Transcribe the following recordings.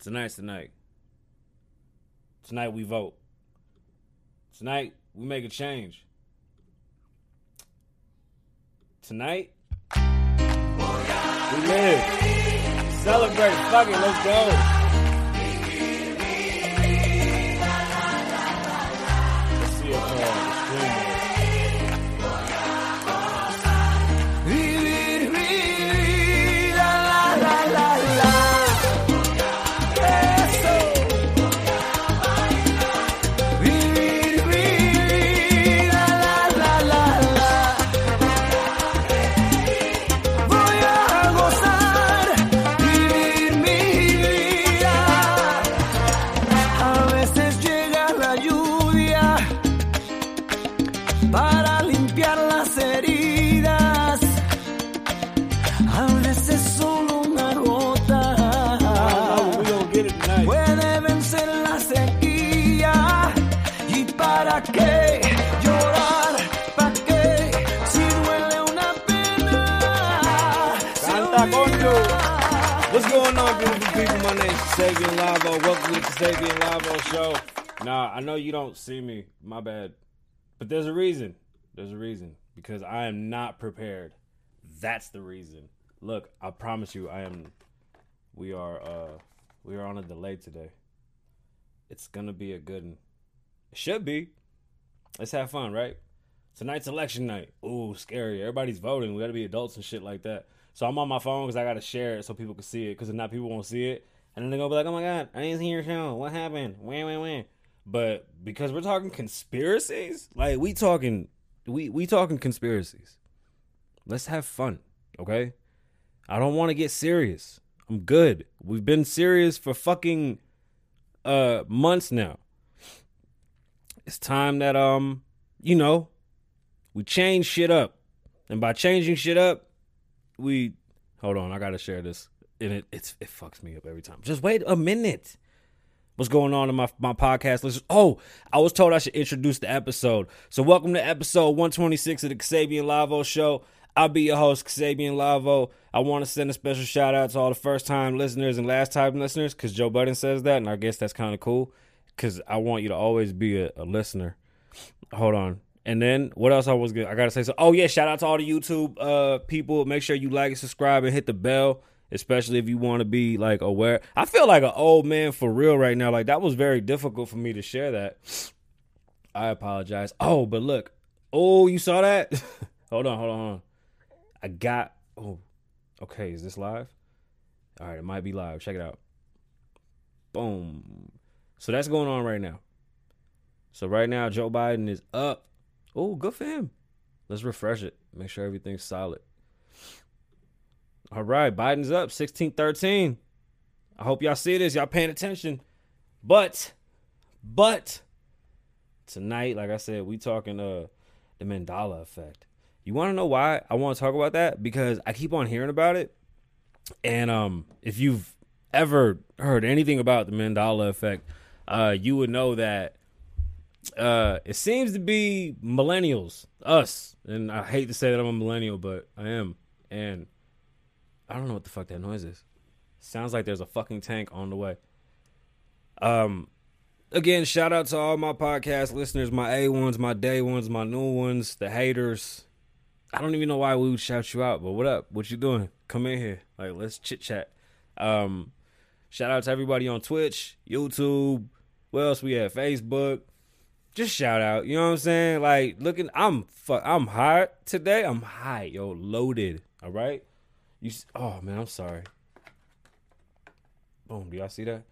Tonight's the night. Tonight we vote. Tonight we make a change. Tonight we live. Celebrate. Fuck it. Let's go. My name's Kasabian Lavoe. Welcome to the Kasabian Lavoe Show. Nah, I know you don't see me. My bad. But there's a reason. There's a reason. Because I am not prepared. That's the reason. Look, I promise you, I am. We are. uh We are on a delay today. It's gonna be a good. one. It should be. Let's have fun, right? Tonight's election night. Ooh, scary. Everybody's voting. We gotta be adults and shit like that. So I'm on my phone because I gotta share it so people can see it. Because if not, people won't see it, and then they're gonna be like, "Oh my god, I didn't see your show. What happened? When, when, when?" But because we're talking conspiracies, like we talking, we we talking conspiracies. Let's have fun, okay? I don't want to get serious. I'm good. We've been serious for fucking uh months now. It's time that um, you know, we change shit up. And by changing shit up, we hold on, I gotta share this. And it it's it fucks me up every time. Just wait a minute. What's going on in my, my podcast listeners? Oh, I was told I should introduce the episode. So welcome to episode 126 of the Kasabian Lavoe Show. I'll be your host, Kasabian Lavoe. I want to send a special shout out to all the first time listeners and last time listeners, because Joe Budden says that, and I guess that's kind of cool. Cause I want you to always be a, a listener. Hold on. And then what else I was good? I gotta say so. Oh yeah, shout out to all the YouTube uh people. Make sure you like and subscribe and hit the bell, especially if you want to be like aware. I feel like an old man for real right now. Like that was very difficult for me to share that. I apologize. Oh, but look. Oh, you saw that? hold on, hold on, hold on. I got. Oh, okay. Is this live? All right, it might be live. Check it out. Boom. So that's going on right now. So right now, Joe Biden is up. Oh, good for him. Let's refresh it. Make sure everything's solid. All right, Biden's up 16 13. I hope y'all see this. Y'all paying attention. But, but, tonight, like I said, we talking uh the Mandala effect. You want to know why I want to talk about that? Because I keep on hearing about it. And um, if you've ever heard anything about the Mandala effect, uh, you would know that uh, it seems to be millennials, us, and I hate to say that I'm a millennial, but I am, and I don't know what the fuck that noise is. Sounds like there's a fucking tank on the way. Um, again, shout out to all my podcast listeners, my A ones, my day ones, my new ones, the haters. I don't even know why we would shout you out, but what up? What you doing? Come in here, like let's chit chat. Um, shout out to everybody on Twitch, YouTube. What else we have? Facebook just shout out. You know what I'm saying? Like looking, I'm fuck, I'm hot today. I'm high, yo, loaded. All right. You. Oh man, I'm sorry. Boom. Do y'all see that?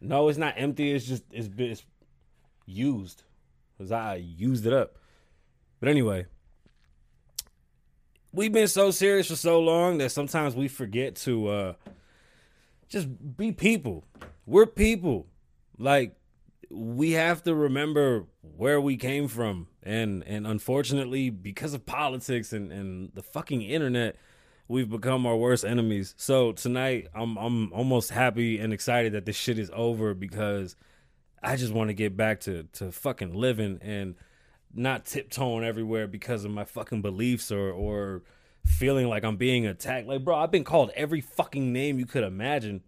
No, it's not empty. It's just it's it's used. Cause I used it up. But anyway, we've been so serious for so long that sometimes we forget to uh just be people. We're people. Like we have to remember where we came from. And and unfortunately because of politics and and the fucking internet we've become our worst enemies. So tonight i'm i'm almost happy and excited that this shit is over because i just want to get back to to fucking living and not tiptoeing everywhere because of my fucking beliefs or or feeling like i'm being attacked. Like bro i've been called every fucking name you could imagine.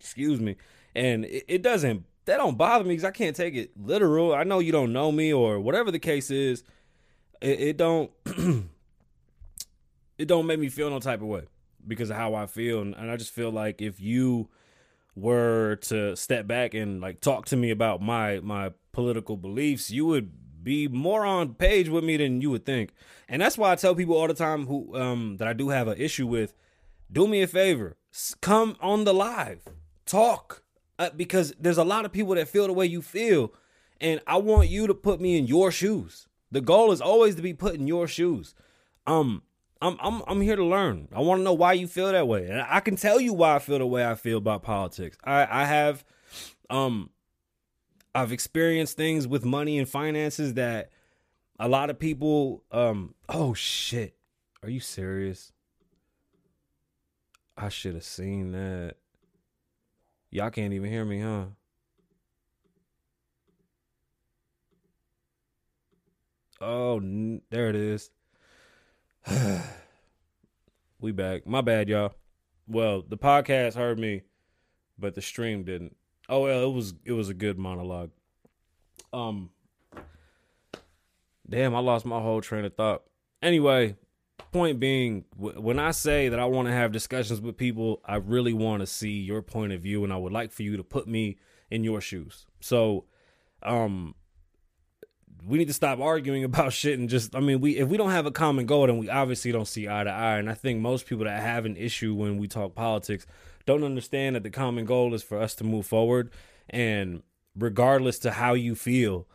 Excuse me. And it, it doesn't that don't bother me because I can't take it literal. I know you don't know me or whatever the case is. It, it don't it don't make me feel no type of way because of how I feel, and, and I just feel like if you were to step back and like talk to me about my my political beliefs, you would be more on page with me than you would think. And that's why I tell people all the time who um that I do have an issue with, do me a favor, come on the live, talk uh, because there's a lot of people that feel the way you feel and I want you to put me in your shoes. The goal is always to be put in your shoes. Um I'm I'm I'm here to learn. I want to know why you feel that way. And I can tell you why I feel the way I feel about politics. I I have um I've experienced things with money and finances that a lot of people um oh shit. Are you serious? I should have seen that. Y'all can't even hear me, huh? Oh, there it is. we back. My bad, y'all. Well, the podcast heard me, but the stream didn't. Oh well, it was it was a good monologue. Um, damn, I lost my whole train of thought. Anyway, point being, when I say that I want to have discussions with people, I really want to see your point of view, and I would like for you to put me in your shoes. So, um, we need to stop arguing about shit and just I mean we if we don't have a common goal then we obviously don't see eye to eye and I think most people that have an issue when we talk politics don't understand that the common goal is for us to move forward and regardless to how you feel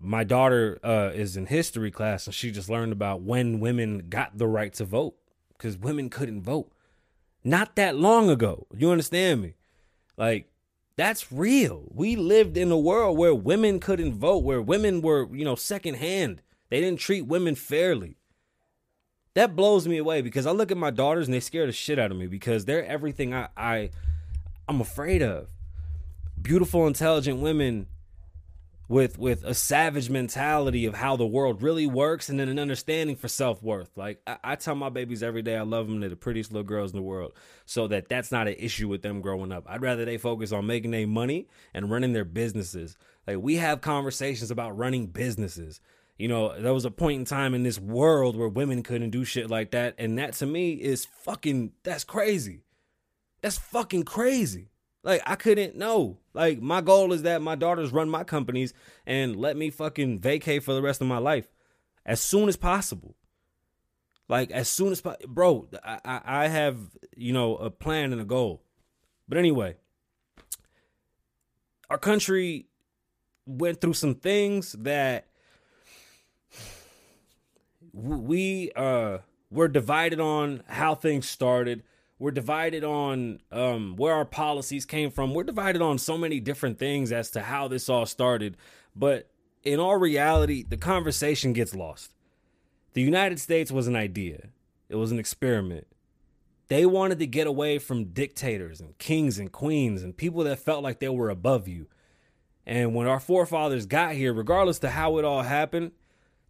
my daughter uh, is in history class and she just learned about when women got the right to vote because women couldn't vote not that long ago you understand me like that's real. We lived in a world where women couldn't vote, where women were, you know, secondhand. They didn't treat women fairly. That blows me away because I look at my daughters and they scare the shit out of me because they're everything I, I I'm afraid of. Beautiful, intelligent women with with a savage mentality of how the world really works and then an understanding for self-worth. Like I, I, tell my babies every day i love them they're the prettiest little girls in the world so that that's not an issue with them growing up. I'd rather they focus on making their money and running their businesses. Like we have conversations about running businesses. You know there was a point in time in this world where women couldn't do shit like that and that to me is fucking that's crazy. That's fucking crazy like I couldn't know. Like my goal is that my daughters run my companies and let me fucking vacate for the rest of my life as soon as possible. Like as soon as po- bro, I I have you know a plan and a goal. But anyway, our country went through some things that we uh were divided on how things started we're divided on um, where our policies came from. We're divided on so many different things as to how this all started. But in all reality, the conversation gets lost. The United States was an idea, it was an experiment. They wanted to get away from dictators and kings and queens and people that felt like they were above you. And when our forefathers got here, regardless to how it all happened,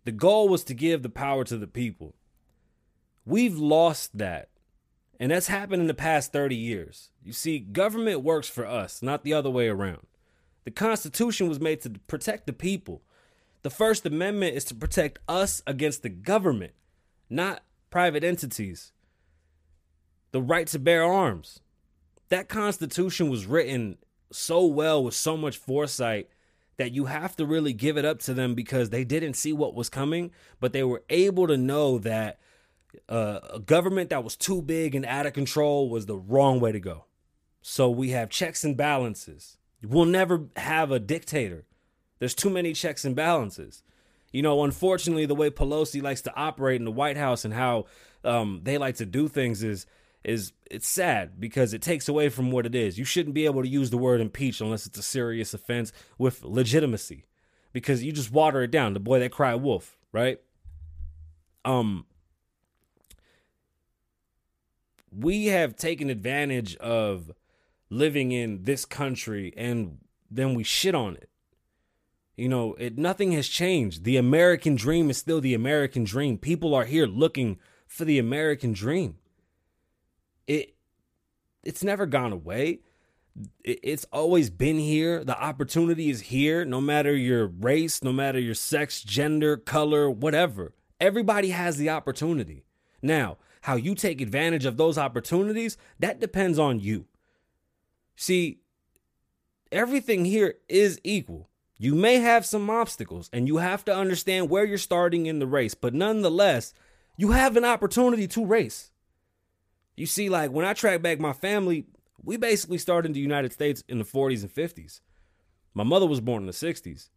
the goal was to give the power to the people. We've lost that and that's happened in the past 30 years. You see, government works for us, not the other way around. The Constitution was made to protect the people. The First Amendment is to protect us against the government, not private entities. The right to bear arms. That Constitution was written so well with so much foresight that you have to really give it up to them because they didn't see what was coming, but they were able to know that uh, a government that was too big and out of control was the wrong way to go. So we have checks and balances. We'll never have a dictator. There's too many checks and balances. You know, unfortunately, the way Pelosi likes to operate in the White House and how um, they like to do things is is it's sad because it takes away from what it is. You shouldn't be able to use the word impeach unless it's a serious offense with legitimacy, because you just water it down. The boy that cried wolf, right? Um, we have taken advantage of living in this country and then we shit on it. You know, it nothing has changed. The American dream is still the American dream. People are here looking for the American dream. It it's never gone away. It's always been here. The opportunity is here, no matter your race, no matter your sex, gender, color, whatever. Everybody has the opportunity. Now, how you take advantage of those opportunities, that depends on you. See, everything here is equal. You may have some obstacles and you have to understand where you're starting in the race, but nonetheless, you have an opportunity to race. You see, like when I track back my family, we basically started in the United States in the 40s and 50s. My mother was born in the 60s.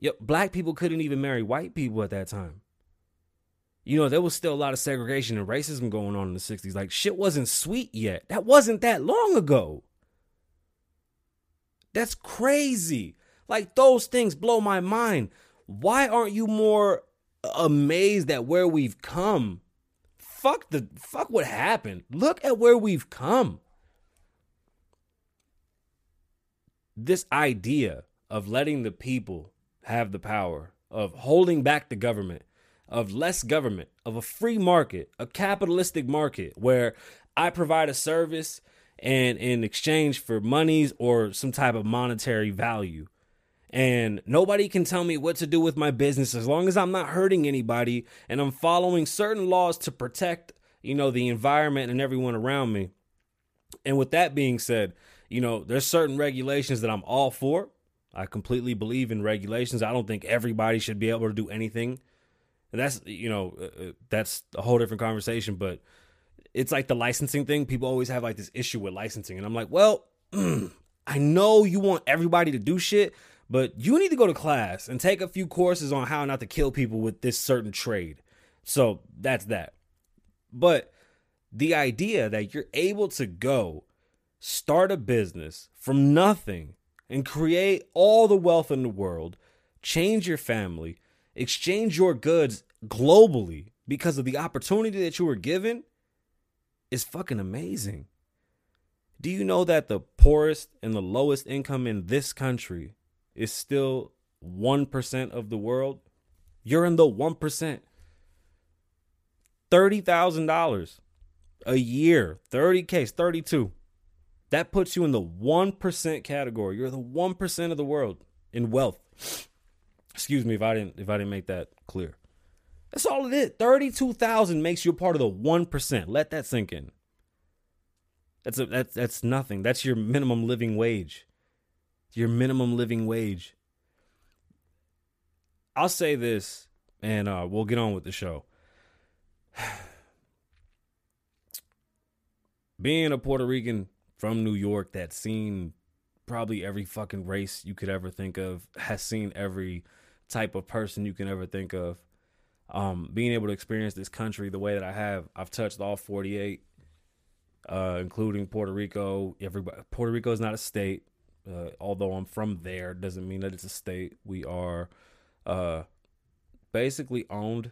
Yep, black people couldn't even marry white people at that time. You know, there was still a lot of segregation and racism going on in the 60s. Like, shit wasn't sweet yet. That wasn't that long ago. That's crazy. Like, those things blow my mind. Why aren't you more amazed at where we've come? Fuck the fuck what happened. Look at where we've come. This idea of letting the people have the power, of holding back the government, of less government, of a free market, a capitalistic market where I provide a service and in exchange for monies or some type of monetary value. And nobody can tell me what to do with my business as long as I'm not hurting anybody and I'm following certain laws to protect, you know, the environment and everyone around me. And with that being said, you know, there's certain regulations that I'm all for. I completely believe in regulations. I don't think everybody should be able to do anything and that's you know uh, uh, that's a whole different conversation but it's like the licensing thing. People always have like this issue with licensing. And i'm like well i know you want everybody to do shit but you need to go to class and take a few courses on how not to kill people with this certain trade. So that's that. But the idea that you're able to go start a business from nothing and create all the wealth in the world change your family exchange your goods globally because of the opportunity that you were given is fucking amazing. Do you know that the poorest and the lowest income in this country is still 1% of the world? You're in the 1%. $30,000 a year, 30K, 32. That puts you in the 1% category. You're the 1% of the world in wealth. Excuse me if I didn't if I didn't make that clear. That's all it is. Thirty-two thousand makes you a part of the one percent. Let that sink in. That's a that's that's nothing. That's your minimum living wage. Your minimum living wage. I'll say this, and uh, we'll get on with the show. Being a Puerto Rican from New York that's seen probably every fucking race you could ever think of, has seen every type of person you can ever think of. Um, being able to experience this country the way that I have, I've touched all 48, uh, including Puerto Rico. Everybody, Puerto Rico is not a state. Uh, although I'm from there, doesn't mean that it's a state. We are uh, basically owned,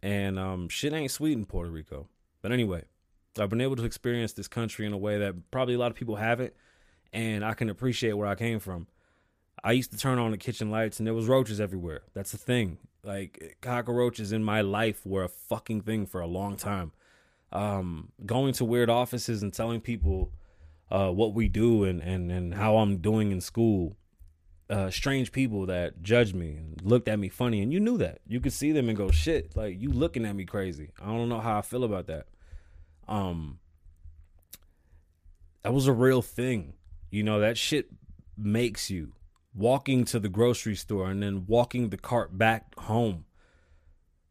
and um, shit ain't sweet in Puerto Rico. But anyway, I've been able to experience this country in a way that probably a lot of people haven't, and I can appreciate where I came from. I used to turn on the kitchen lights and there was roaches everywhere. That's the thing. Like cockroaches in my life were a fucking thing for a long time. Um, going to weird offices and telling people uh, what we do and, and, and how I'm doing in school. Uh, strange people that judged me and looked at me funny, and you knew that. You could see them and go, "Shit, like you looking at me crazy." I don't know how I feel about that. Um, that was a real thing. You know that shit makes you walking to the grocery store and then walking the cart back home.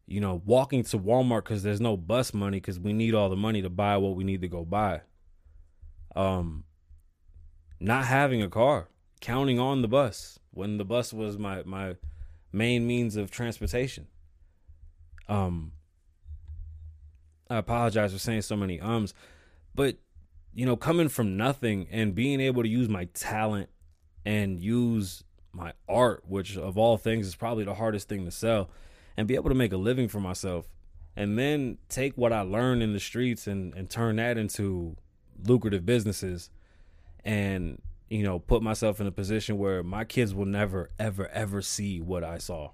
You know, walking to Walmart because there's no bus money because we need all the money to buy what we need to go buy. Um, not having a car, counting on the bus when the bus was my my main means of transportation. Um, I apologize for saying so many ums, but you know, coming from nothing and being able to use my talent and use my art, which of all things is probably the hardest thing to sell, and be able to make a living for myself. And then take what I learned in the streets and, and turn that into lucrative businesses and, you know, put myself in a position where my kids will never, ever, ever see what I saw.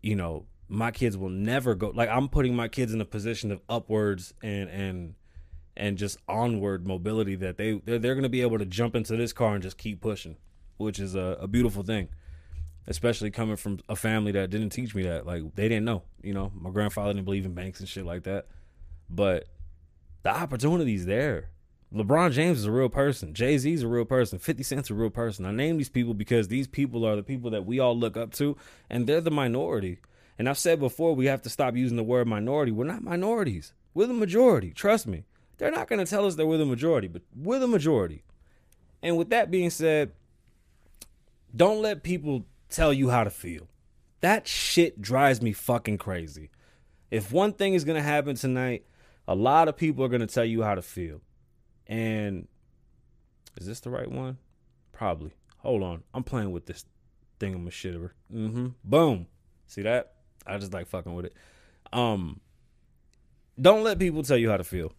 You know, my kids will never go like I'm putting my kids in a position of upwards and and and just onward mobility that they they're, they're going to be able to jump into this car and just keep pushing, which is a, a beautiful thing. Especially coming from a family that didn't teach me that. Like they didn't know, you know. My grandfather didn't believe in banks and shit like that. But the opportunity's there. LeBron James is a real person. Jay Z is a real person. 50 Cent's a real person. I name these people because these people are the people that we all look up to, and they're the minority. And I've said before, we have to stop using the word minority. We're not minorities. We're the majority. Trust me. They're not going to tell us they're with a majority, but with a majority. And with that being said, don't let people tell you how to feel. That shit drives me fucking crazy. If one thing is going to happen tonight, a lot of people are going to tell you how to feel. And is this the right one? Probably. Hold on. I'm playing with this thing I'm a shitter. Mm-hmm. Boom. See that? I just like fucking with it. Um don't let people tell you how to feel.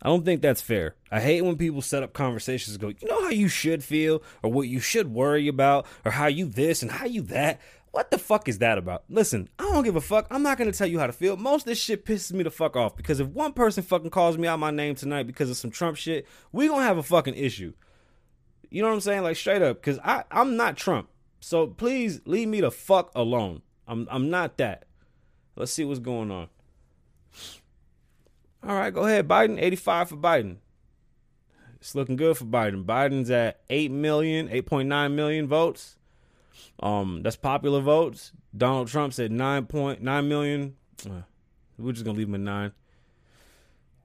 I don't think that's fair. I hate when people set up conversations and go, you know how you should feel, or what you should worry about, or how you this and how you that. What the fuck is that about? Listen, I don't give a fuck. I'm not gonna tell you how to feel. Most of this shit pisses me the fuck off because if one person fucking calls me out my name tonight because of some Trump shit, we gonna have a fucking issue. You know what I'm saying? Like straight up, because I I'm not Trump. So please leave me the fuck alone. I'm I'm not that. Let's see what's going on. All right, go ahead. Biden, 85 for Biden. It's looking good for Biden. Biden's at 8 million, 8.9 million votes. Um, that's popular votes. Donald Trump's at 9.9 million. Uh, we're just gonna leave him at nine.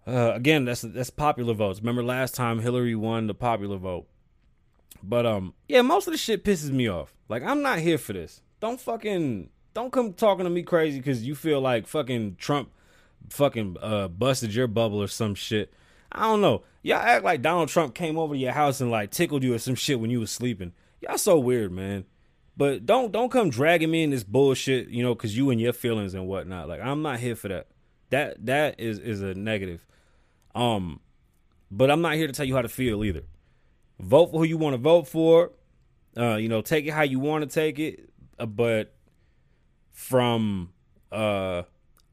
Uh, again, that's that's popular votes. Remember last time Hillary won the popular vote. But um, yeah, most of the shit pisses me off. Like I'm not here for this. Don't fucking don't come talking to me crazy because you feel like fucking Trump fucking uh busted your bubble or some shit. I don't know. Y'all act like Donald Trump came over to your house and like tickled you or some shit when you was sleeping. Y'all so weird, man. But don't don't come dragging me in this bullshit, you know, because you and your feelings and whatnot. Like I'm not here for that. That that is is a negative. Um, but I'm not here to tell you how to feel either. Vote for who you want to vote for. Uh, you know, take it how you want to take it. Uh, but from uh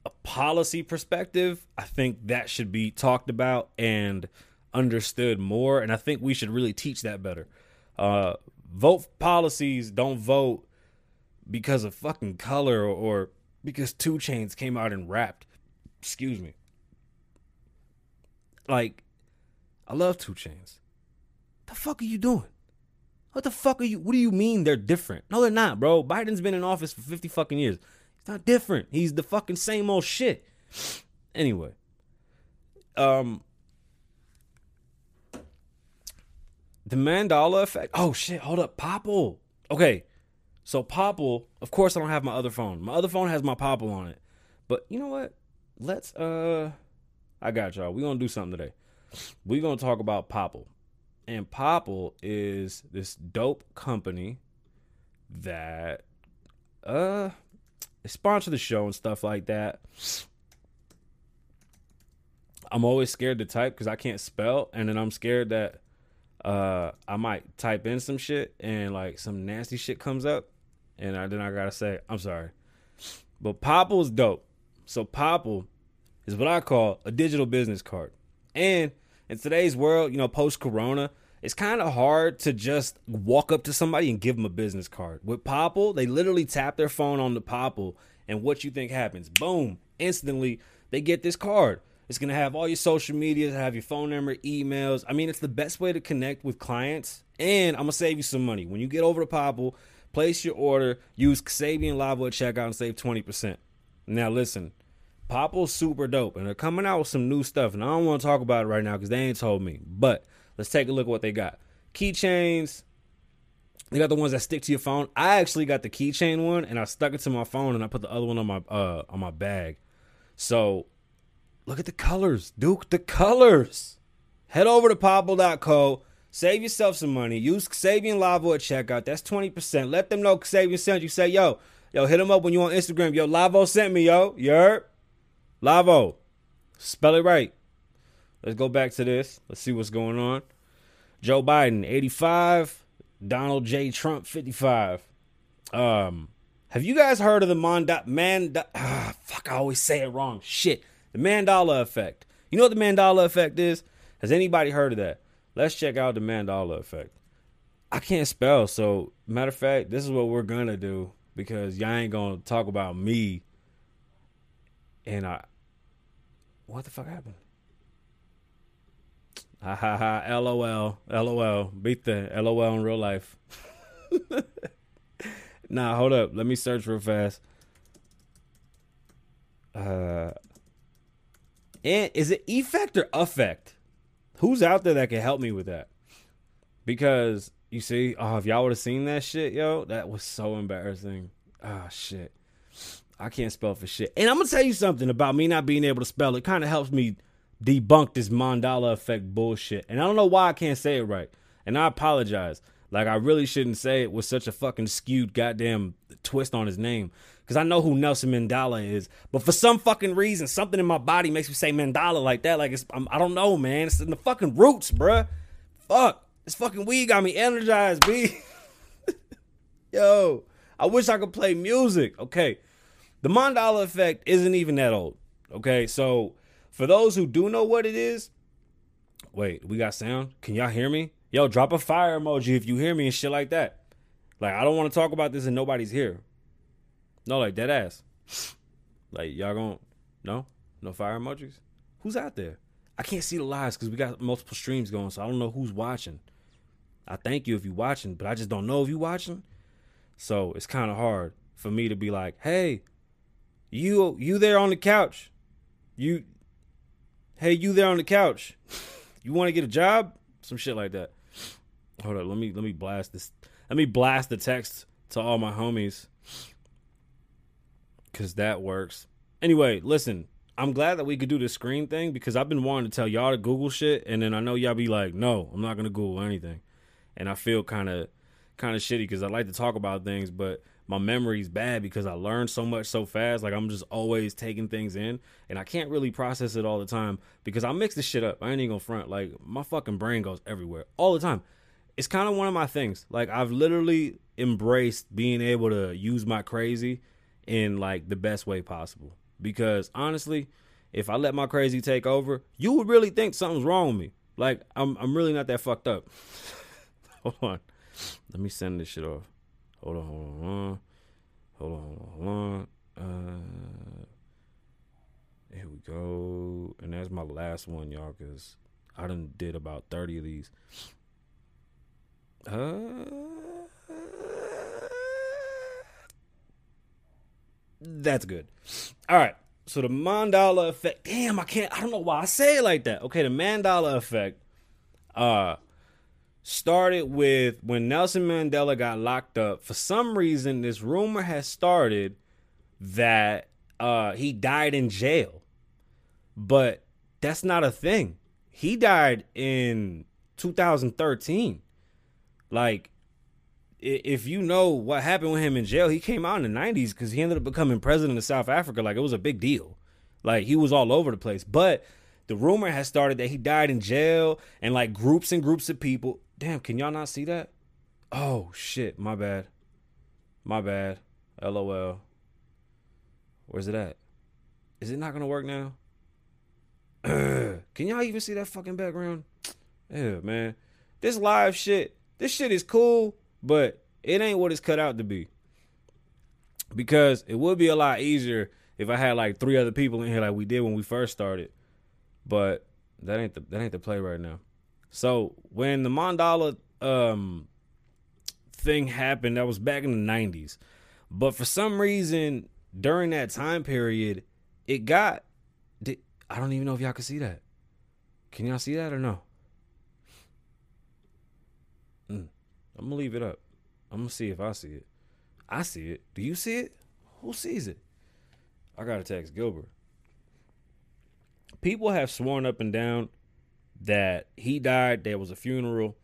a policy perspective, I think that should be talked about and understood more. And I think we should really teach that better. Uh, vote policies, don't vote because of fucking color or, because 2 Chainz came out and rapped. Excuse me. Like, I love 2 Chainz. The fuck are you doing? What the fuck are you? What do you mean they're different? No, they're not, bro. Biden's been in office for 50 fucking years. Not different. He's the fucking same old shit. Anyway, um, the Mandala effect. Oh shit! Hold up, Popl. Okay, so Popl. Of course, I don't have my other phone. My other phone has my Popl on it. But you know what? Let's uh, I got y'all. We gonna do something today. We gonna talk about Popl, and Popl is this dope company that uh sponsor the show and stuff like that. I'm always scared to type because I can't spell, and then I'm scared that uh, I might type in some shit and like some nasty shit comes up, and I, then I gotta say I'm sorry. But Popl is dope. So Popl is what I call a digital business card, and in today's world, you know, post Corona, it's kind of hard to just walk up to somebody and give them a business card. With Popl, they literally tap their phone on the Popl, and what you think happens? Boom! Instantly, they get this card. It's gonna have all your social medias, have your phone number, emails. I mean, it's the best way to connect with clients, and I'm gonna save you some money when you get over to Popl. Place your order, use Kasabian Lavoe at checkout, and save twenty percent. Now, listen, Popl's super dope, and they're coming out with some new stuff, and I don't want to talk about it right now because they ain't told me, but Let's take a look at what they got. Keychains. They got the ones that stick to your phone. I actually got the keychain one and I stuck it to my phone and I put the other one on my uh on my bag. So look at the colors, Duke. The colors. Head over to popl.co. Save yourself some money. Use Xavier Lavoe at checkout. That's 20%. Let them know Xavier sent you. Say, yo, yo, hit them up when you on Instagram. Yo, Lavoe sent me, yo. Heard? Lavoe. Spell it right. Let's go back to this. Let's see what's going on. Joe Biden, 85. Donald J. Trump, 55. Um, have you guys heard of the Manda- Man? Ah, fuck, I always say it wrong. Shit. The Mandela effect. You know what the Mandela effect is? Has anybody heard of that? Let's check out the Mandela effect. I can't spell, so matter of fact, this is what we're gonna do because y'all ain't gonna talk about me. And I, what the fuck happened? Ha ha ha! LOL, LOL. Beat the LOL in real life. nah, hold up. Let me search real fast. Uh, and is it effect or affect? Who's out there that can help me with that? Because you see, oh, if y'all would have seen that shit, yo, that was so embarrassing. Ah, shit. I can't spell for shit. And I'm gonna tell you something about me not being able to spell. It kind of helps me debunk this Mandela effect bullshit. And I don't know why I can't say it right. And I apologize. Like I really shouldn't say it with such a fucking skewed goddamn twist on his name. Cause I know who Nelson Mandela is, but for some fucking reason, something in my body makes me say Mandela like that. Like it's, I'm, I do not know, man. It's in the fucking roots, bruh. Fuck, this fucking weed got me energized, b. Yo, I wish I could play music. Okay, the Mandela effect isn't even that old. Okay, so for those who do know what it is, wait, we got sound. Can y'all hear me? Yo, drop a fire emoji if you hear me and shit like that. Like, I don't want to talk about this and nobody's here. No, like dead ass. Like, y'all going no? No fire emojis? Who's out there? I can't see the lives because we got multiple streams going, so I don't know who's watching. I thank you if you're watching, but I just don't know if you're watching. So it's kind of hard for me to be like, hey, you you there on the couch. You hey, you there on the couch. You want to get a job? Some shit like that. Hold up, let me let me blast this. Let me blast the text to all my homies. Cause that works. Anyway, listen, I'm glad that we could do the screen thing because I've been wanting to tell y'all to Google shit, and then I know y'all be like, no, I'm not gonna Google anything. And I feel kind of kind of shitty because I like to talk about things, but my memory's bad because I learned so much so fast. Like I'm just always taking things in, and I can't really process it all the time because I mix this shit up. I ain't even gonna front. Like my fucking brain goes everywhere all the time it's kind of one of my things. Like I've literally embraced being able to use my crazy in like the best way possible. Because honestly, if I let my crazy take over, you would really think something's wrong with me. Like I'm I'm really not that fucked up. hold on. Let me send this shit off. Hold on, hold on, hold on, hold on, hold on. Uh, here we go. And that's my last one, y'all, because I done did about 30 of these. Uh, that's good. All right. So the Mandela effect. Damn, I can't. I don't know why I say it like that. Okay, the Mandela effect. Uh, started with when Nelson Mandela got locked up. For some reason, this rumor has started that uh he died in jail, but that's not a thing. He died in 2013. Like, if you know what happened with him in jail, he came out in the 90s because he ended up becoming president of South Africa. Like, it was a big deal. Like, he was all over the place. But the rumor has started that he died in jail and like groups and groups of people. Damn, can y'all not see that? Oh, shit. My bad. My bad. LOL. Where's it at? Is it not to work now? can y'all even see that fucking background? Yeah, man. This live shit this shit is cool, but it ain't what it's cut out to be. Because it would be a lot easier if I had like three other people in here like we did when we first started. But that ain't the that ain't the play right now. So when the mandala um thing happened, that was back in the nineties. But for some reason during that time period, it got I don't even know if y'all can see that. Can y'all see that or no? Mm. I'm gonna leave it up. I'm gonna see if I see it. I see it. Do you see it? Who sees it? I gotta text Gilbert. People have sworn up and down that he died. There was a funeral.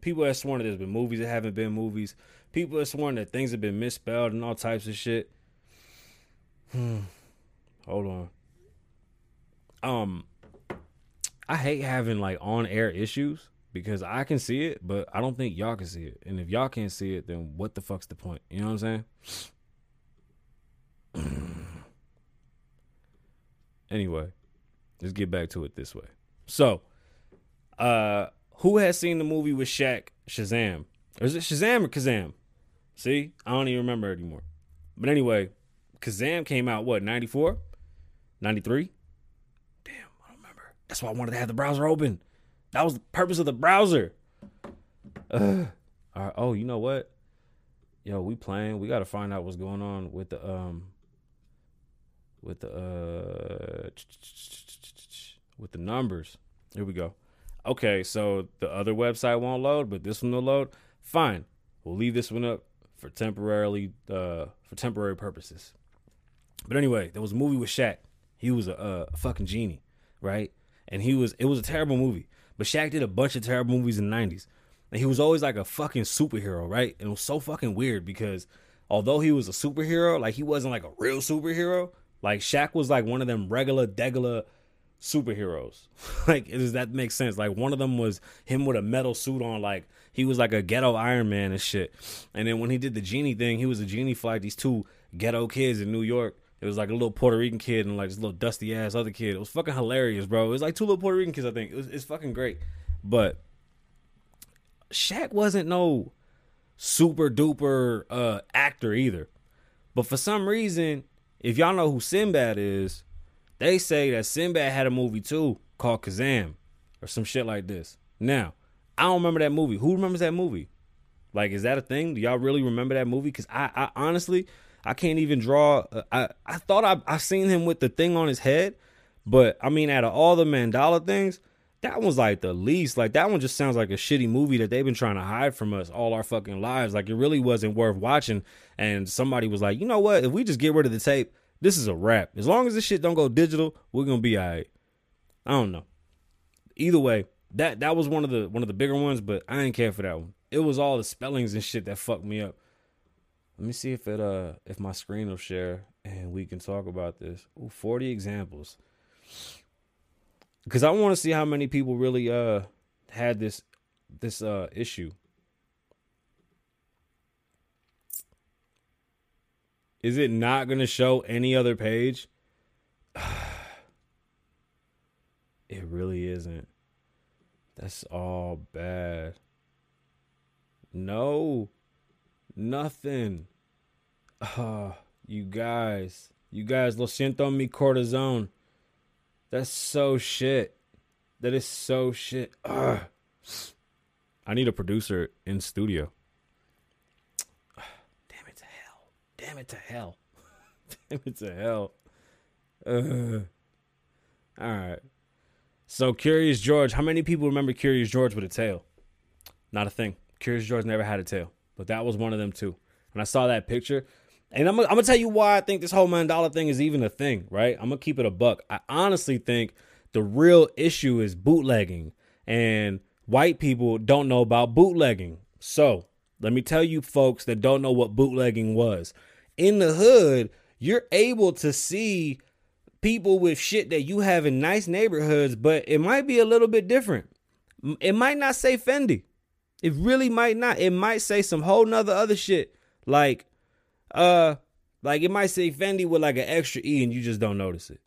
People have sworn that there's been movies that haven't been movies. People have sworn that things have been misspelled and all types of shit. Hold on. Um, I hate having like on air issues because I can see it, but I don't think y'all can see it. And if y'all can't see it, then what the fuck's the point? You know what I'm saying? anyway, let's get back to it this way. So, uh, who has seen the movie with Shaq, Shazam? Or is it Shazam or Kazam? See, I don't even remember anymore. But anyway, Kazam came out what 94, 93. Damn, I don't remember. That's why I wanted to have the browser open. That was the purpose of the browser. Uh. Oh, you know what? Yo, we playing. We got to find out what's going on with the um with the uh with the numbers. Here we go. Okay, so the other website won't load, but this one will load. Fine. We'll leave this one up for temporarily uh for temporary purposes. But anyway, there was a movie with Shaq. He was a, a fucking genie, right? And he was it was a terrible movie. But Shaq did a bunch of terrible movies in the 90s. And he was always like a fucking superhero, right? And it was so fucking weird because although he was a superhero, like he wasn't like a real superhero. Like Shaq was like one of them regular degular superheroes. like does that make sense? Like one of them was him with a metal suit on, like he was like a ghetto Iron Man and shit. And then when he did the genie thing, he was a genie for like these two ghetto kids in New York. It was like a little Puerto Rican kid and like this little dusty ass other kid. It was fucking hilarious, bro. It was like two little Puerto Rican kids, I think. It was it's fucking great. But Shaq wasn't no super duper uh actor either. But for some reason, if y'all know who Sinbad is, they say that Sinbad had a movie too called Kazam or some shit like this. Now, I don't remember that movie. Who remembers that movie? Like, is that a thing? Do y'all really remember that movie? Because I, I honestly, I can't even draw. Uh, I, I thought I, I seen him with the thing on his head, but I mean, out of all the Mandala things, that one's like the least. Like that one just sounds like a shitty movie that they've been trying to hide from us all our fucking lives. Like it really wasn't worth watching. And somebody was like, you know what? If we just get rid of the tape, this is a wrap. As long as this shit don't go digital, we're gonna be alright. I don't know. Either way, that that was one of the one of the bigger ones, but I didn't care for that one. It was all the spellings and shit that fucked me up. Let me see if it uh if my screen will share and we can talk about this. Ooh, 40 examples. Cause I want to see how many people really uh had this this uh issue. Is it not going to show any other page? it really isn't. That's all bad. No. Nothing. Ah, you guys. You guys, lo siento mi cortisone. That's so shit. That is so shit. Ugh. I need a producer in studio. Damn it to hell. Damn it to hell. Damn it to hell. All right. So Curious George, how many people remember Curious George with a tail? Not a thing. Curious George never had a tail, but that was one of them too. When I saw that picture, and I'm, I'm gonna tell you why I think this whole million dollar thing is even a thing, right? I'm gonna keep it a buck. I honestly think the real issue is bootlegging, and white people don't know about bootlegging. So let me tell you, folks that don't know what bootlegging was. In the hood, you're able to see people with shit that you have in nice neighborhoods, but it might be a little bit different. It might not say Fendi. It really might not. It might say some whole nother other shit. Like, uh, like it might say Fendi with like an extra E and you just don't notice it.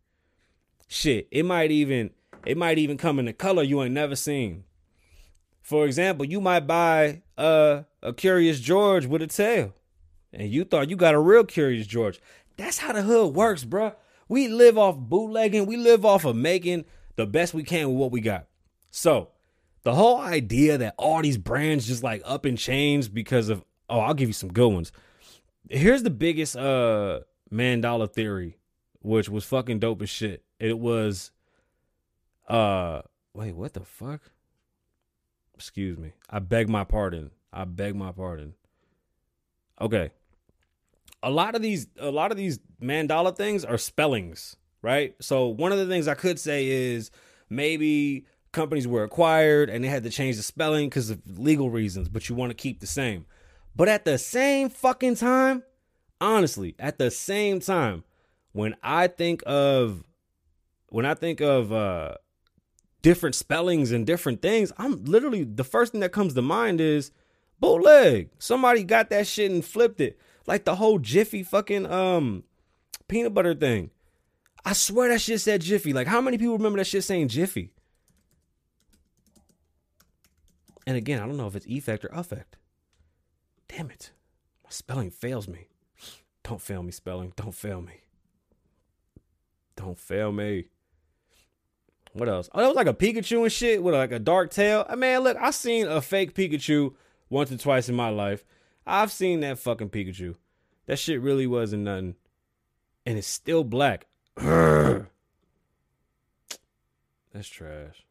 Shit. It might even it might even come in a color you ain't never seen. For example, you might buy uh, a Curious George with a tail. And you thought you got a real Curious George. That's how the hood works, bruh. We live off bootlegging. We live off of making the best we can with what we got. So, the whole idea that all these brands just like up in chains because of oh, I'll give you some good ones. Here's the biggest uh Mandela theory, which was fucking dope as shit. It was uh wait, what the fuck? Excuse me. I beg my pardon. I beg my pardon. Okay. A lot of these a lot of these Mandala things are spellings, right? So one of the things I could say is maybe companies were acquired and they had to change the spelling because of legal reasons, but you want to keep the same. But at the same fucking time, honestly, at the same time, when I think of when I think of uh different spellings and different things, I'm literally the first thing that comes to mind is bootleg. Somebody got that shit and flipped it. Like the whole Jiffy fucking um peanut butter thing. I swear that shit said Jiffy. Like, how many people remember that shit saying Jiffy? And again, I don't know if it's effect or affect. Damn it. My spelling fails me. Don't fail me, spelling. Don't fail me. Don't fail me. What else? Oh, that was like a Pikachu and shit with like a dark tail. I mean, look, I seen a fake Pikachu once or twice in my life. I've seen that fucking Pikachu. That shit really wasn't nothing. And it's still black. That's trash.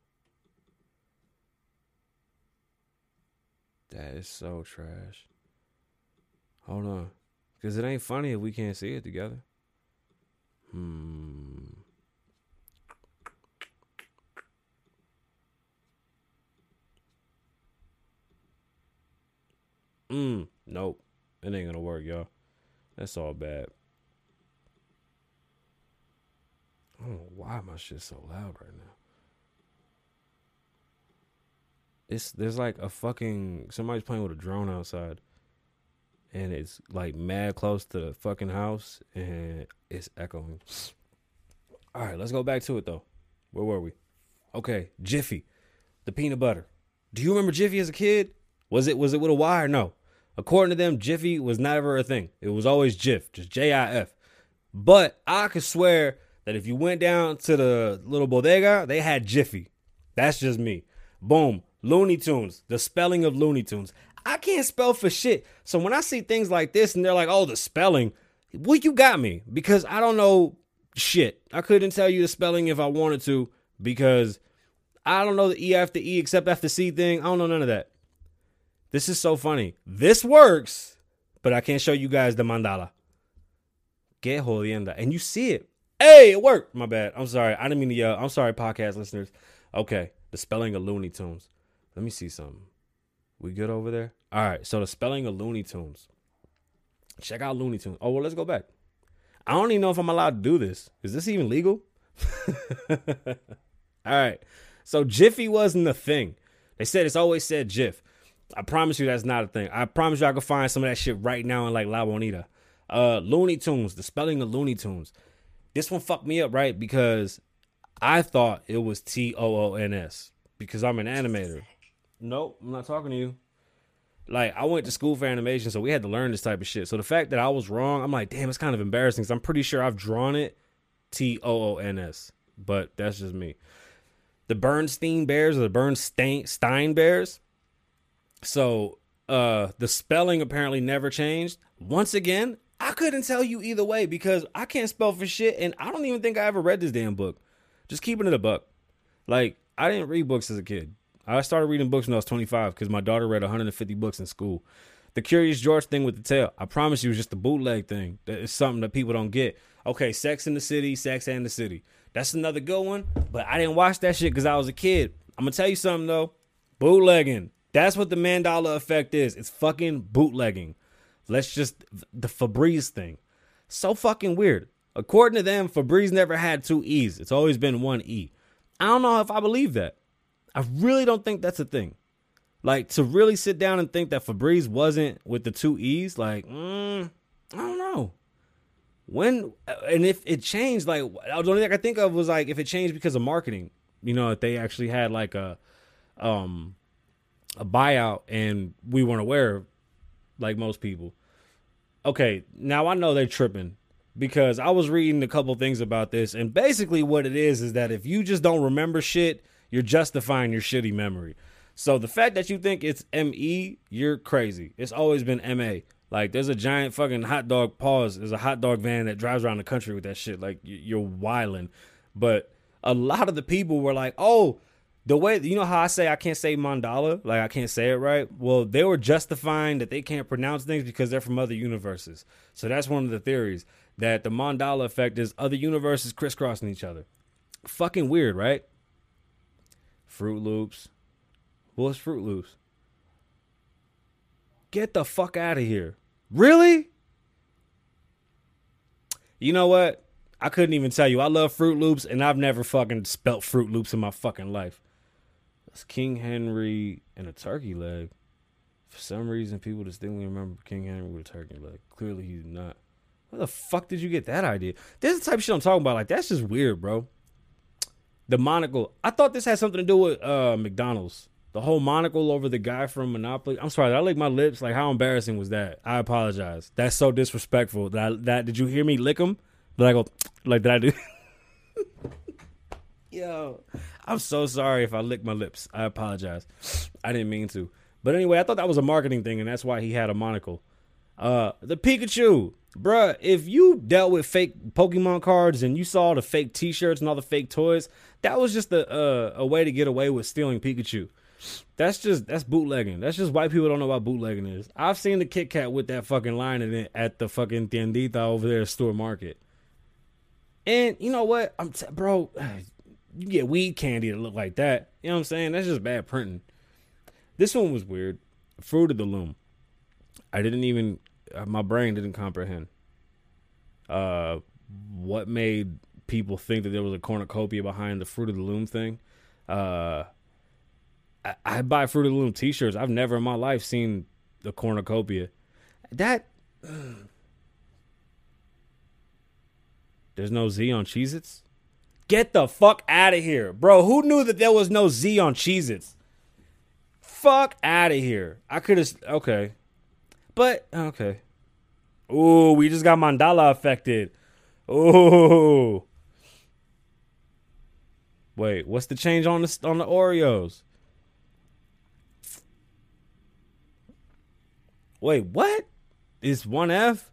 That is so trash. Hold on. Because it ain't funny if we can't see it together. Hmm. Mm, nope. It ain't gonna work, y'all. That's all bad. I don't know why my shit's so loud right now. It's there's like a fucking somebody's playing with a drone outside. And it's like mad close to the fucking house and it's echoing. All right, let's go back to it though. Where were we? Okay, Jiffy, the peanut butter. Do you remember Jiffy as a kid? Was it was it with a Y or no? According to them, Jiffy was never a thing. It was always Jif, just J I F. But I could swear that if you went down to the little bodega, they had Jiffy. That's just me. Boom. Looney Tunes. The spelling of Looney Tunes. I can't spell for shit. So when I see things like this and they're like, oh, the spelling, well, you got me because I don't know shit. I couldn't tell you the spelling if I wanted to because I don't know the E after E except after C thing. I don't know none of that. This is so funny. This works, but I can't show you guys the mandala. Que jodienda. And you see it. Hey, it worked. My bad. I'm sorry. I didn't mean to yell. I'm sorry, podcast listeners. Okay. The spelling of Looney Tunes. Let me see something. We good over there? All right. So the spelling of Looney Tunes. Check out Looney Tunes. Oh, well, let's go back. I don't even know if I'm allowed to do this. Is this even legal? All right. So Jiffy wasn't a thing. They said it's always said Jif. I promise you that's not a thing. I promise you I can find some of that shit right now in like La Bonita. Uh Looney Tunes, the spelling of Looney Tunes. This one fucked me up, right? Because I thought it was T O O N S because I'm an animator. Nope, I'm not talking to you. Like I went to school for animation, so we had to learn this type of shit. So the fact that I was wrong, I'm like, damn, it's kind of embarrassing. Cause I'm pretty sure I've drawn it T O O N S, but that's just me. The Bernstein Bears or the Bernstein Stein Bears. So uh the spelling apparently never changed. Once again, I couldn't tell you either way because I can't spell for shit, and I don't even think I ever read this damn book. Just keeping it a buck. Like I didn't read books as a kid. I started reading books when I was 25 because my daughter read 150 books in school. The Curious George thing with the tail, I promise you, was just a bootleg thing. Is something that people don't get. Okay, Sex in the City, Sex and the City. That's another good one, but I didn't watch that shit because I was a kid. I'm gonna tell you something though, bootlegging. That's what the Mandela effect is. It's fucking bootlegging. Let's just the Febreze thing. So fucking weird. According to them, Febreze never had two E's. It's always been one E. I don't know if I believe that. I really don't think that's a thing. Like to really sit down and think that Febreze wasn't with the two E's, like, mm, I don't know. When and if it changed, like the only thing I could think of was like if it changed because of marketing. You know, if they actually had like a um a buyout and we weren't aware of, like most people. Okay, now I know they're tripping because I was reading a couple things about this, and basically what it is is that if you just don't remember shit, you're justifying your shitty memory. So the fact that you think it's ME, you're crazy. It's always been MA. Like there's a giant fucking hot dog pause. There's a hot dog van that drives around the country with that shit. Like you're wiling. But a lot of the people were like, "Oh, the way you know how I say I can't say mandala, like I can't say it right. Well, they were justifying that they can't pronounce things because they're from other universes. So that's one of the theories that the mandala effect is other universes crisscrossing each other. Fucking weird, right? Fruit Loops. What's Fruit Loops? Get the fuck out of here. Really? You know what? I couldn't even tell you. I love Fruit Loops, and I've never fucking spelt Fruit Loops in my fucking life. It's King Henry and a turkey leg. For some reason, people distinctly remember King Henry with a turkey leg. Clearly, he's not. Where the fuck did you get that idea? This is the type of shit I'm talking about. Like that's just weird, bro. The monocle. I thought this had something to do with uh McDonald's. The whole monocle over the guy from Monopoly. I'm sorry, I lick my lips? Like how embarrassing was that? I apologize. That's so disrespectful. That that did you hear me lick him? Did I go like did I do? Yo, I'm so sorry if I licked my lips. I apologize. I didn't mean to. But anyway, I thought that was a marketing thing, and that's why he had a monocle. Uh, the Pikachu, bruh. If you dealt with fake Pokemon cards and you saw the fake T-shirts and all the fake toys, that was just a uh, a way to get away with stealing Pikachu. That's just that's bootlegging. That's just white people don't know what bootlegging is. I've seen the Kit Kat with that fucking line in it at the fucking tiendita over there Store Market. And you know what? I'm t- bro. You get weed candy to look like that. You know what I'm saying? That's just bad printing. This one was weird. Fruit of the Loom. I didn't even. Uh, my brain didn't comprehend. Uh, what made people think that there was a cornucopia behind the Fruit of the Loom thing? Uh, I, I buy Fruit of the Loom T-shirts. I've never in my life seen the cornucopia. That. There's no Z on Cheez Its? Get the fuck out of here. Bro, who knew that there was no Z on Cheez Its? Fuck out of here. I could have. Okay. But, okay. Ooh, we just got Mandala affected. Ooh. Wait, what's the change on the on the Oreos? Wait, what? Is one F?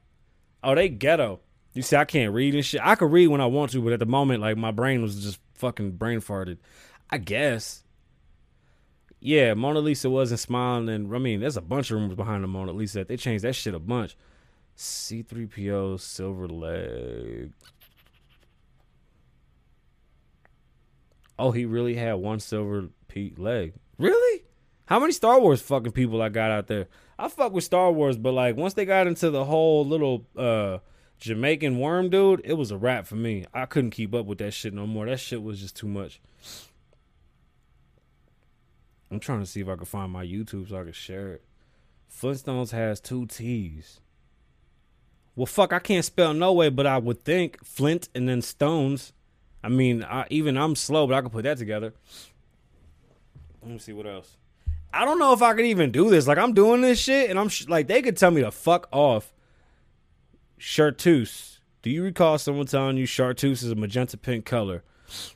Oh, they ghetto. You see, I can't read and shit. I could read when I want to, but at the moment, like my brain was just fucking brain farted. I guess. Yeah, Mona Lisa wasn't smiling, and I mean, there's a bunch of rumors behind the Mona Lisa. They changed that shit a bunch. C3PO silver leg. Oh, he really had one silver leg. Really? How many Star Wars fucking people I got out there? I fuck with Star Wars, but like once they got into the whole little uh Jamaican worm dude, it was a wrap for me. I couldn't keep up with that shit no more. That shit was just too much. I'm trying to see if I can find my YouTube so I can share it. Flintstones has two T's. Well, fuck, I can't spell no way, but I would think Flint and then Stones. I mean, I, even I'm slow, but I can put that together. Let me see what else. I don't know if I could even do this. Like I'm doing this shit, and I'm sh- like they could tell me to fuck off. Chartreuse. Do you recall someone telling you chartreuse is a magenta pink color?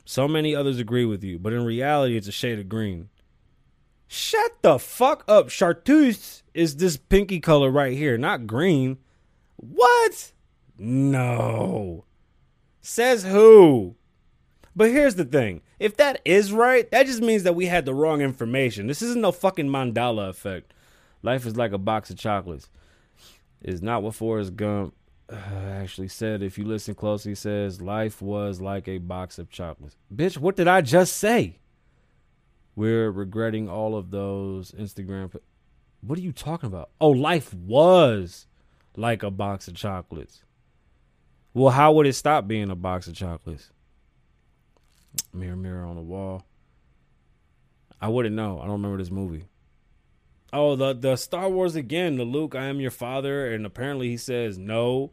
So many others agree with you, but in reality, it's a shade of green. Shut the fuck up. Chartreuse is this pinky color right here, not green. What? No. Says who? But here's the thing. If that is right, that just means that we had the wrong information. This isn't no fucking mandala effect. Life is like a box of chocolates. Is not what Forrest Gump actually said. If you listen closely, says life was like a box of chocolates. Bitch, what did I just say? We're regretting all of those Instagram. What are you talking about? Oh, life was like a box of chocolates. Well, how would it stop being a box of chocolates? Mirror, mirror on the wall. I wouldn't know. I don't remember this movie. Oh, the the Star Wars again. The Luke, I am your father, and apparently he says no,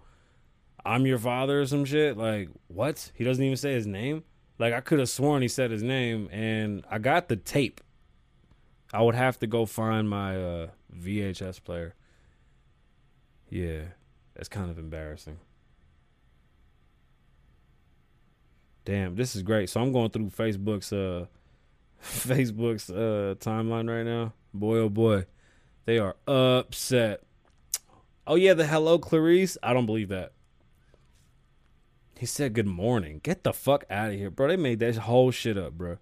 I'm your father or some shit. Like what? He doesn't even say his name. Like I could have sworn he said his name, and I got the tape. I would have to go find my uh, VHS player. Yeah, that's kind of embarrassing. Damn, this is great. So I'm going through Facebook's uh Facebook's uh timeline right now. Boy oh boy. They are upset. Oh yeah, the hello Clarice. I don't believe that. He said good morning. Get the fuck out of here, bro. They made that whole shit up, bro.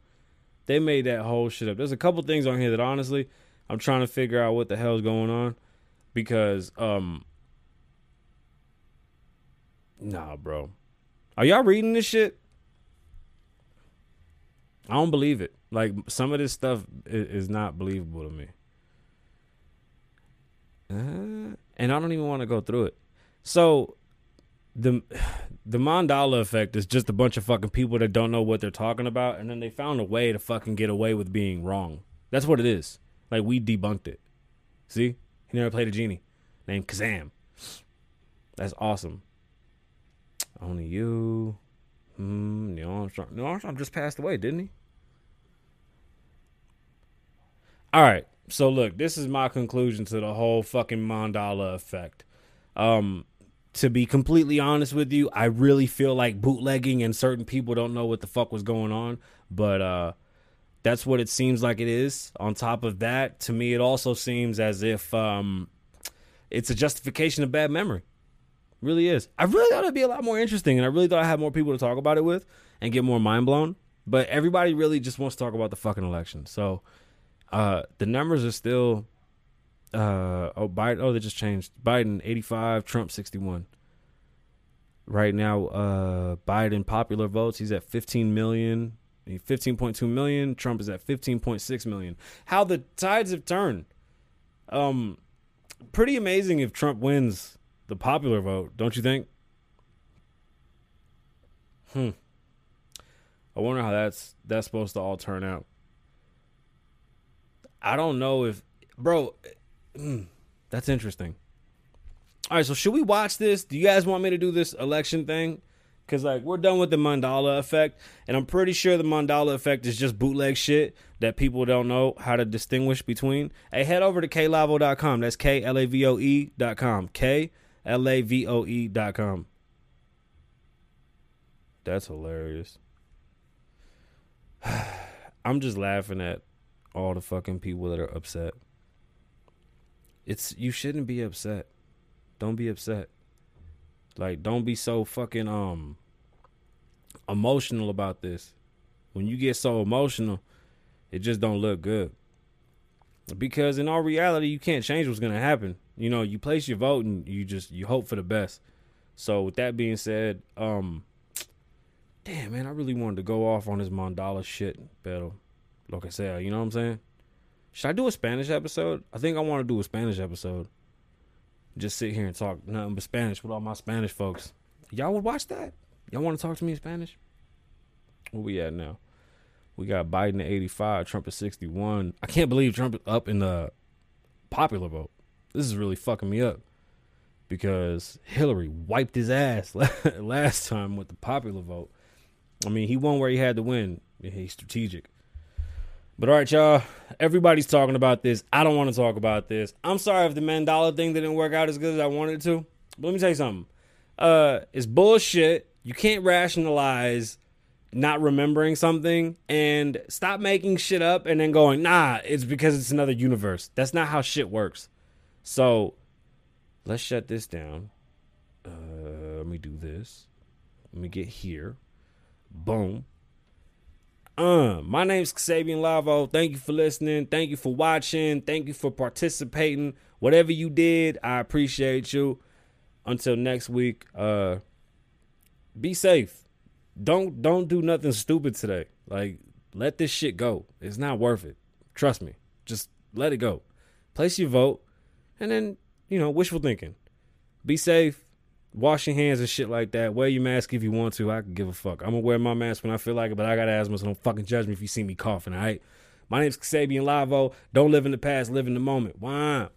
They made that whole shit up. There's a couple things on here that honestly, I'm trying to figure out what the hell's going on because um Nah, bro. Are y'all reading this shit? I don't believe it. Like some of this stuff is, not believable to me. Uh, and I don't even want to go through it. So the the Mandala effect is just a bunch of fucking people that don't know what they're talking about, and then they found a way to fucking get away with being wrong. That's what it is. Like we debunked it. See, he never played a genie named Kazam. That's awesome. Only you. Hmm. Neil Armstrong. Neil Armstrong just passed away, didn't he? All right. So look, this is my conclusion to the whole fucking mandala effect. Um, to be completely honest with you, I really feel like bootlegging and certain people don't know what the fuck was going on, but uh that's what it seems like it is. On top of that, to me it also seems as if um it's a justification of bad memory. Really is. I really thought it'd be a lot more interesting and I really thought I had more people to talk about it with and get more mind blown. But everybody really just wants to talk about the fucking election. So uh the numbers are still uh oh Biden oh they just changed. Biden 85, Trump 61. Right now uh Biden popular votes, he's at 15 million, 15.2 million, Trump is at 15.6 million. How the tides have turned. Um pretty amazing if Trump wins the popular vote, don't you think? Hmm. I wonder how that's that's supposed to all turn out. I don't know if bro mm, that's interesting. All right, so should we watch this? Do you guys want me to do this election thing? Cause like we're done with the mandala effect, and I'm pretty sure the mandala effect is just bootleg shit that people don't know how to distinguish between. Hey, head over to klavoe.com. That's K L A V O E dot com. K L A V O E dot com. That's hilarious. I'm just laughing at all the fucking people that are upset. It's you shouldn't be upset. Don't be upset. Like don't be so fucking um emotional about this. When you get so emotional, it just don't look good. Because in all reality, you can't change what's gonna happen. You know, you place your vote and you just you hope for the best. So with that being said, um damn man, I really wanted to go off on this Mandala shit, but like I said, you know what I'm saying? Should I do a Spanish episode? I think I want to do a Spanish episode. Just sit here and talk nothing but Spanish with all my Spanish folks. Y'all would watch that? Y'all want to talk to me in Spanish? Where we at now? We got Biden at 85, Trump at 61. I can't believe Trump is up in the popular vote. This is really fucking me up because Hillary wiped his ass last time with the popular vote. I mean, he won where he had to win. He's strategic. But all right, y'all. Everybody's talking about this. I don't want to talk about this. I'm sorry if the Mandela thing didn't work out as good as I wanted to. But let me tell you something. Uh, it's bullshit. You can't rationalize not remembering something and stop making shit up and then going, nah, it's because it's another universe. That's not how shit works. So let's shut this down. Uh, let me do this. Let me get here. Boom. Uh, my name's Xavier Lavoe. Thank you for listening. Thank you for watching. Thank you for participating. Whatever you did, I appreciate you. Until next week, uh, be safe. Don't don't do nothing stupid today. Like let this shit go. It's not worth it. Trust me. Just let it go. Place your vote, and then you know wishful thinking. Be safe wash your hands and shit like that. Wear your mask if you want to. I can give a fuck. I'm gonna wear my mask when I feel like it, but I got asthma, so don't fucking judge me if you see me coughing, all right? My name's Xavier Lavoe. Don't live in the past, live in the moment. Why?